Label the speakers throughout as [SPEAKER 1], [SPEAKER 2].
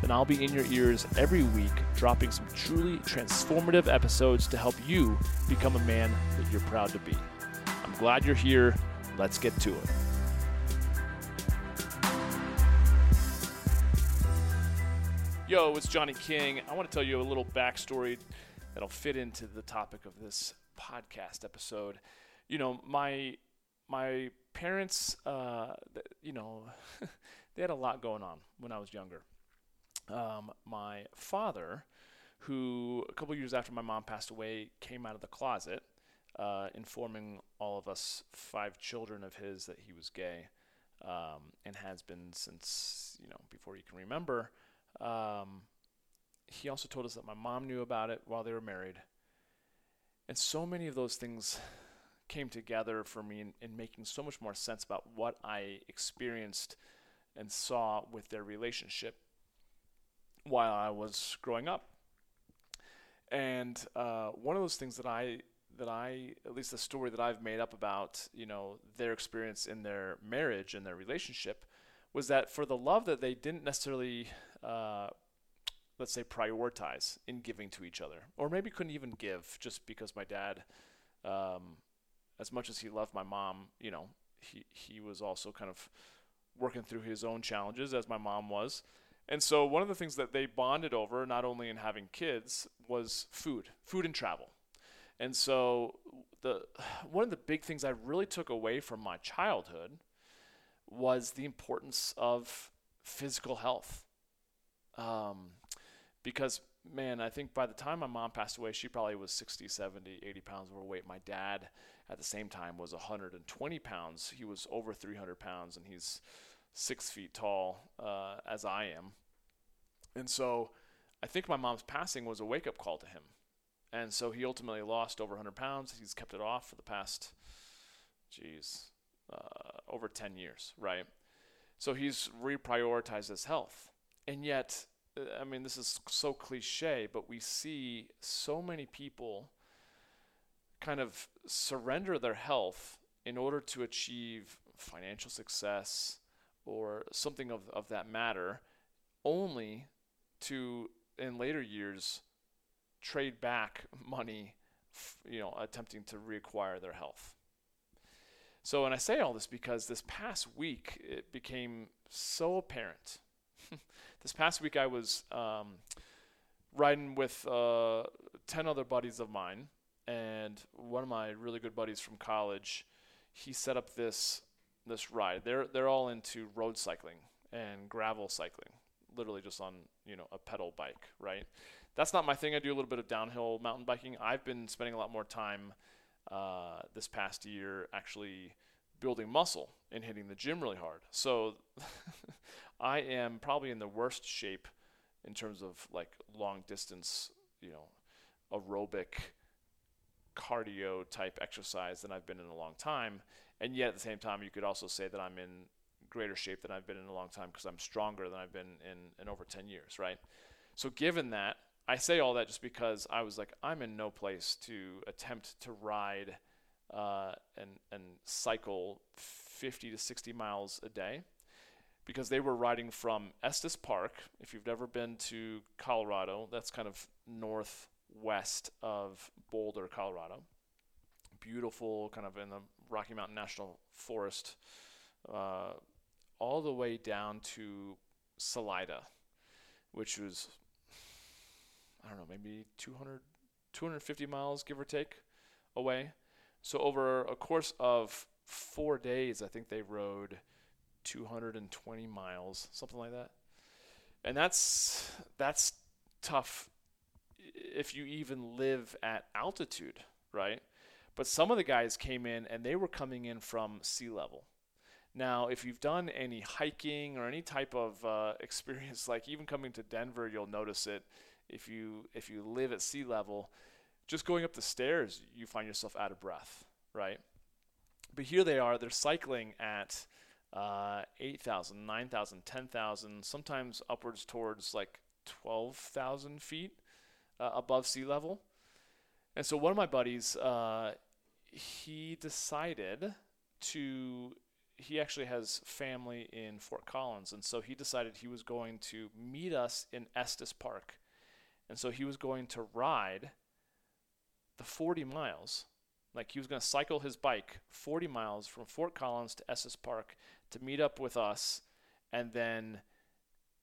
[SPEAKER 1] then I'll be in your ears every week, dropping some truly transformative episodes to help you become a man that you're proud to be. I'm glad you're here. Let's get to it. Yo, it's Johnny King. I want to tell you a little backstory that'll fit into the topic of this podcast episode. You know, my my parents, uh, you know, they had a lot going on when I was younger um, my father, who a couple years after my mom passed away, came out of the closet, uh, informing all of us five children of his that he was gay, um, and has been since you know before you can remember. Um, he also told us that my mom knew about it while they were married, and so many of those things came together for me in, in making so much more sense about what I experienced and saw with their relationship while I was growing up. And uh, one of those things that I that I at least the story that I've made up about you know their experience in their marriage and their relationship was that for the love that they didn't necessarily uh, let's say prioritize in giving to each other or maybe couldn't even give just because my dad um, as much as he loved my mom you know he he was also kind of working through his own challenges as my mom was and so one of the things that they bonded over, not only in having kids, was food, food and travel. And so the one of the big things I really took away from my childhood was the importance of physical health. Um, because man, I think by the time my mom passed away, she probably was 60, 70, 80 pounds overweight. My dad at the same time was 120 pounds. He was over 300 pounds and he's six feet tall uh, as I am. And so I think my mom's passing was a wake up call to him. And so he ultimately lost over 100 pounds. He's kept it off for the past, geez, uh, over 10 years, right? So he's reprioritized his health. And yet, uh, I mean, this is so cliche, but we see so many people kind of surrender their health in order to achieve financial success or something of, of that matter, only to in later years trade back money, you know, attempting to reacquire their health. So, and I say all this because this past week it became so apparent. this past week I was um, riding with uh, 10 other buddies of mine, and one of my really good buddies from college, he set up this this ride. They're they're all into road cycling and gravel cycling, literally just on you know a pedal bike, right? That's not my thing. I do a little bit of downhill mountain biking. I've been spending a lot more time uh, this past year actually building muscle and hitting the gym really hard. So I am probably in the worst shape in terms of like long distance, you know, aerobic cardio type exercise than I've been in a long time. And yet at the same time, you could also say that I'm in greater shape than I've been in a long time because I'm stronger than I've been in, in over 10 years, right? So, given that, I say all that just because I was like, I'm in no place to attempt to ride uh, and, and cycle 50 to 60 miles a day because they were riding from Estes Park. If you've never been to Colorado, that's kind of northwest of Boulder, Colorado. Beautiful, kind of in the Rocky Mountain National Forest. Uh, all the way down to Salida, which was, I don't know, maybe 200, 250 miles, give or take, away. So over a course of four days, I think they rode 220 miles, something like that. And that's that's tough if you even live at altitude, right? But some of the guys came in and they were coming in from sea level. Now, if you've done any hiking or any type of uh, experience, like even coming to Denver, you'll notice it. If you if you live at sea level, just going up the stairs, you find yourself out of breath, right? But here they are, they're cycling at uh, 8,000, 9,000, 10,000, sometimes upwards towards like 12,000 feet uh, above sea level. And so one of my buddies, uh, he decided to, he actually has family in Fort Collins. And so he decided he was going to meet us in Estes Park. And so he was going to ride the 40 miles. Like he was going to cycle his bike 40 miles from Fort Collins to Estes Park to meet up with us. And then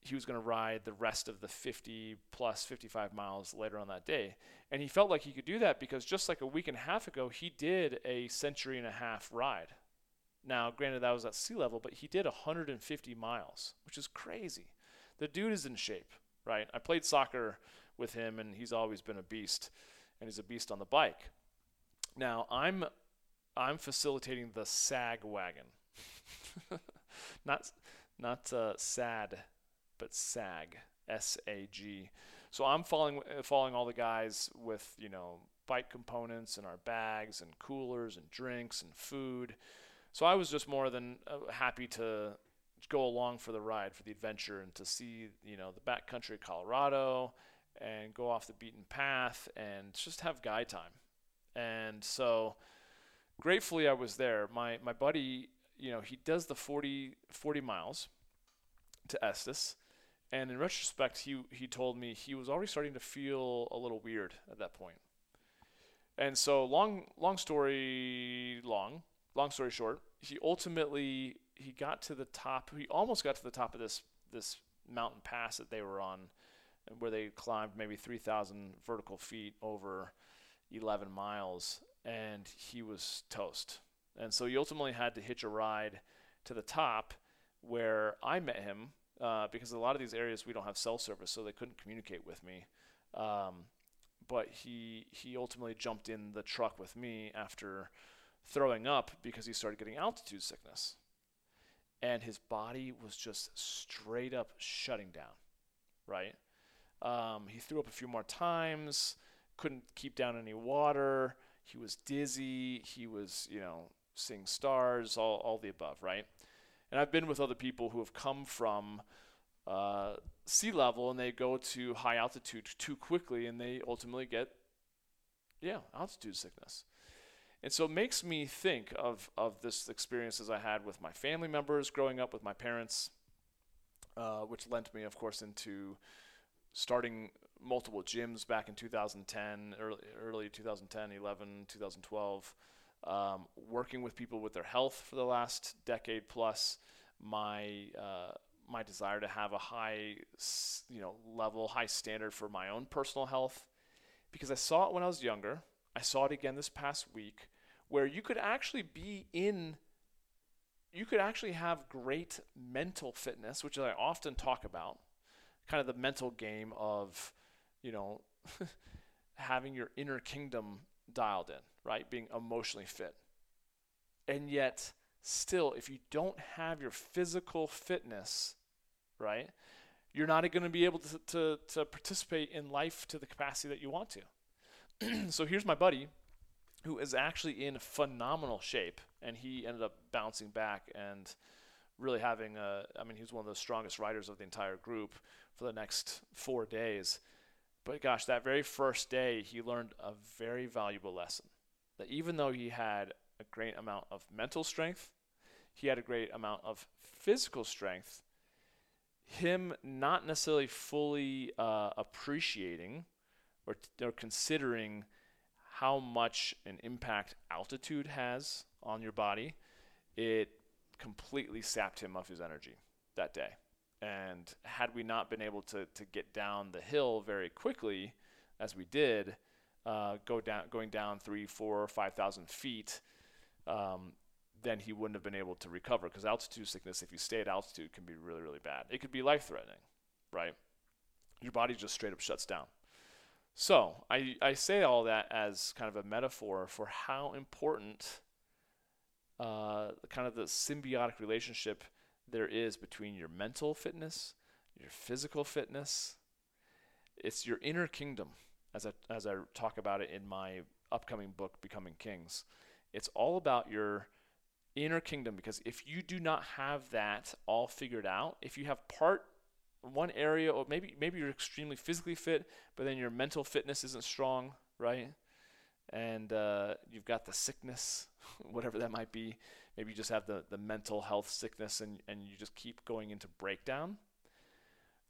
[SPEAKER 1] he was going to ride the rest of the 50 plus 55 miles later on that day. And he felt like he could do that because just like a week and a half ago, he did a century and a half ride. Now, granted, that was at sea level, but he did 150 miles, which is crazy. The dude is in shape, right? I played soccer with him, and he's always been a beast, and he's a beast on the bike. Now, I'm I'm facilitating the sag wagon, not not uh, sad but SAG, S A G. So I'm following following all the guys with you know bike components and our bags and coolers and drinks and food. So I was just more than uh, happy to go along for the ride for the adventure and to see you know the backcountry of Colorado and go off the beaten path and just have guy time. And so gratefully I was there. My my buddy, you know, he does the 40 40 miles to Estes and in retrospect, he he told me he was already starting to feel a little weird at that point. And so long long story long, long story short, he ultimately he got to the top. He almost got to the top of this this mountain pass that they were on, where they climbed maybe 3,000 vertical feet over 11 miles, and he was toast. And so he ultimately had to hitch a ride to the top, where I met him uh, because a lot of these areas we don't have cell service, so they couldn't communicate with me. Um, but he he ultimately jumped in the truck with me after throwing up because he started getting altitude sickness, and his body was just straight up shutting down. Right? Um, he threw up a few more times, couldn't keep down any water. He was dizzy. He was, you know, seeing stars, all, all the above, right? And I've been with other people who have come from uh, sea level and they go to high altitude too quickly and they ultimately get, yeah, altitude sickness. And so it makes me think of, of this experiences I had with my family members growing up with my parents, uh, which lent me, of course, into starting multiple gyms back in 2010, early, early 2010, 11, 2012 um, working with people with their health for the last decade plus, my uh, my desire to have a high you know level, high standard for my own personal health, because I saw it when I was younger. I saw it again this past week, where you could actually be in. You could actually have great mental fitness, which I often talk about, kind of the mental game of, you know, having your inner kingdom dialed in right? Being emotionally fit. And yet, still, if you don't have your physical fitness, right, you're not going to be able to, to, to participate in life to the capacity that you want to. so here's my buddy who is actually in phenomenal shape, and he ended up bouncing back and really having a, I mean, he was one of the strongest riders of the entire group for the next four days. But gosh, that very first day, he learned a very valuable lesson that even though he had a great amount of mental strength, he had a great amount of physical strength, him not necessarily fully uh, appreciating or, or considering how much an impact altitude has on your body, it completely sapped him of his energy that day. And had we not been able to, to get down the hill very quickly, as we did, uh, go down, going down three, four, five thousand feet, um, then he wouldn't have been able to recover. Because altitude sickness, if you stay at altitude, can be really, really bad. It could be life-threatening, right? Your body just straight up shuts down. So I, I say all that as kind of a metaphor for how important uh, kind of the symbiotic relationship there is between your mental fitness, your physical fitness. It's your inner kingdom, as I, as I talk about it in my upcoming book, Becoming Kings. It's all about your inner kingdom because if you do not have that all figured out, if you have part one area or maybe maybe you're extremely physically fit, but then your mental fitness isn't strong, right? And uh, you've got the sickness, whatever that might be. Maybe you just have the, the mental health sickness and, and you just keep going into breakdown.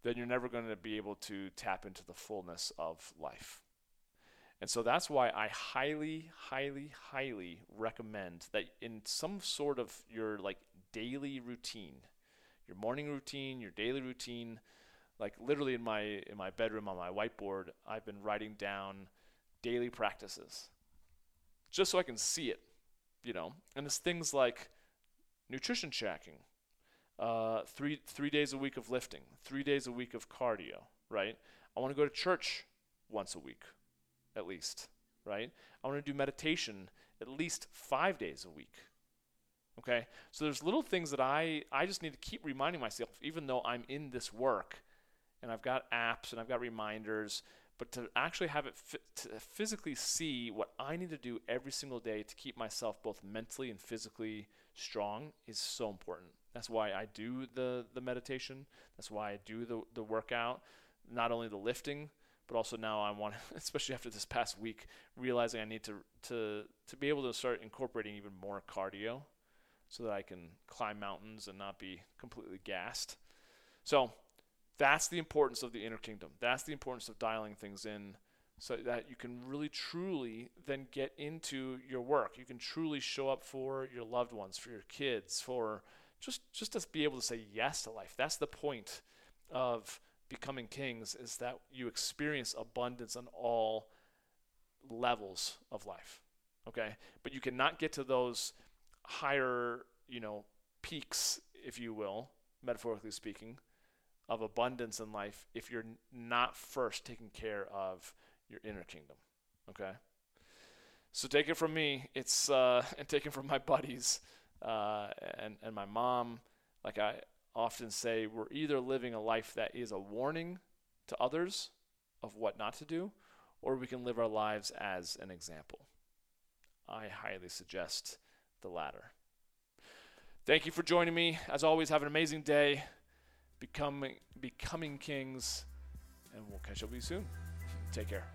[SPEAKER 1] Then you're never going to be able to tap into the fullness of life. And so that's why I highly, highly, highly recommend that in some sort of your like daily routine, your morning routine, your daily routine, like literally in my in my bedroom on my whiteboard, I've been writing down daily practices just so I can see it, you know. And it's things like nutrition tracking, uh, three three days a week of lifting, three days a week of cardio, right? I want to go to church once a week, at least, right? I want to do meditation at least five days a week. Okay, so there's little things that I I just need to keep reminding myself, even though I'm in this work, and I've got apps and I've got reminders, but to actually have it to physically see what I need to do every single day to keep myself both mentally and physically strong is so important. That's why I do the the meditation. That's why I do the the workout, not only the lifting, but also now I want, especially after this past week, realizing I need to to to be able to start incorporating even more cardio so that I can climb mountains and not be completely gassed. So that's the importance of the inner kingdom. That's the importance of dialing things in so that you can really truly then get into your work. You can truly show up for your loved ones, for your kids, for just just to be able to say yes to life. That's the point of becoming kings is that you experience abundance on all levels of life. Okay? But you cannot get to those higher, you know, peaks, if you will, metaphorically speaking, of abundance in life if you're not first taking care of your inner kingdom. Okay? So take it from me, it's uh, and take it from my buddies uh, and and my mom. Like I often say, we're either living a life that is a warning to others of what not to do, or we can live our lives as an example. I highly suggest the latter. Thank you for joining me. As always, have an amazing day. Becoming becoming kings, and we'll catch up with you soon. Take care.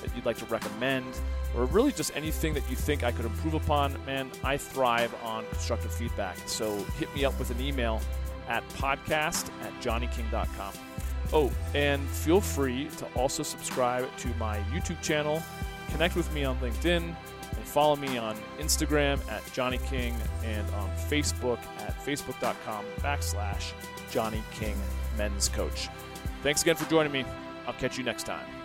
[SPEAKER 1] that you'd like to recommend, or really just anything that you think I could improve upon, man, I thrive on constructive feedback. So hit me up with an email at podcast at johnnyking.com. Oh, and feel free to also subscribe to my YouTube channel, connect with me on LinkedIn, and follow me on Instagram at Johnny King and on Facebook at facebook.com backslash Johnny King Men's Coach. Thanks again for joining me. I'll catch you next time.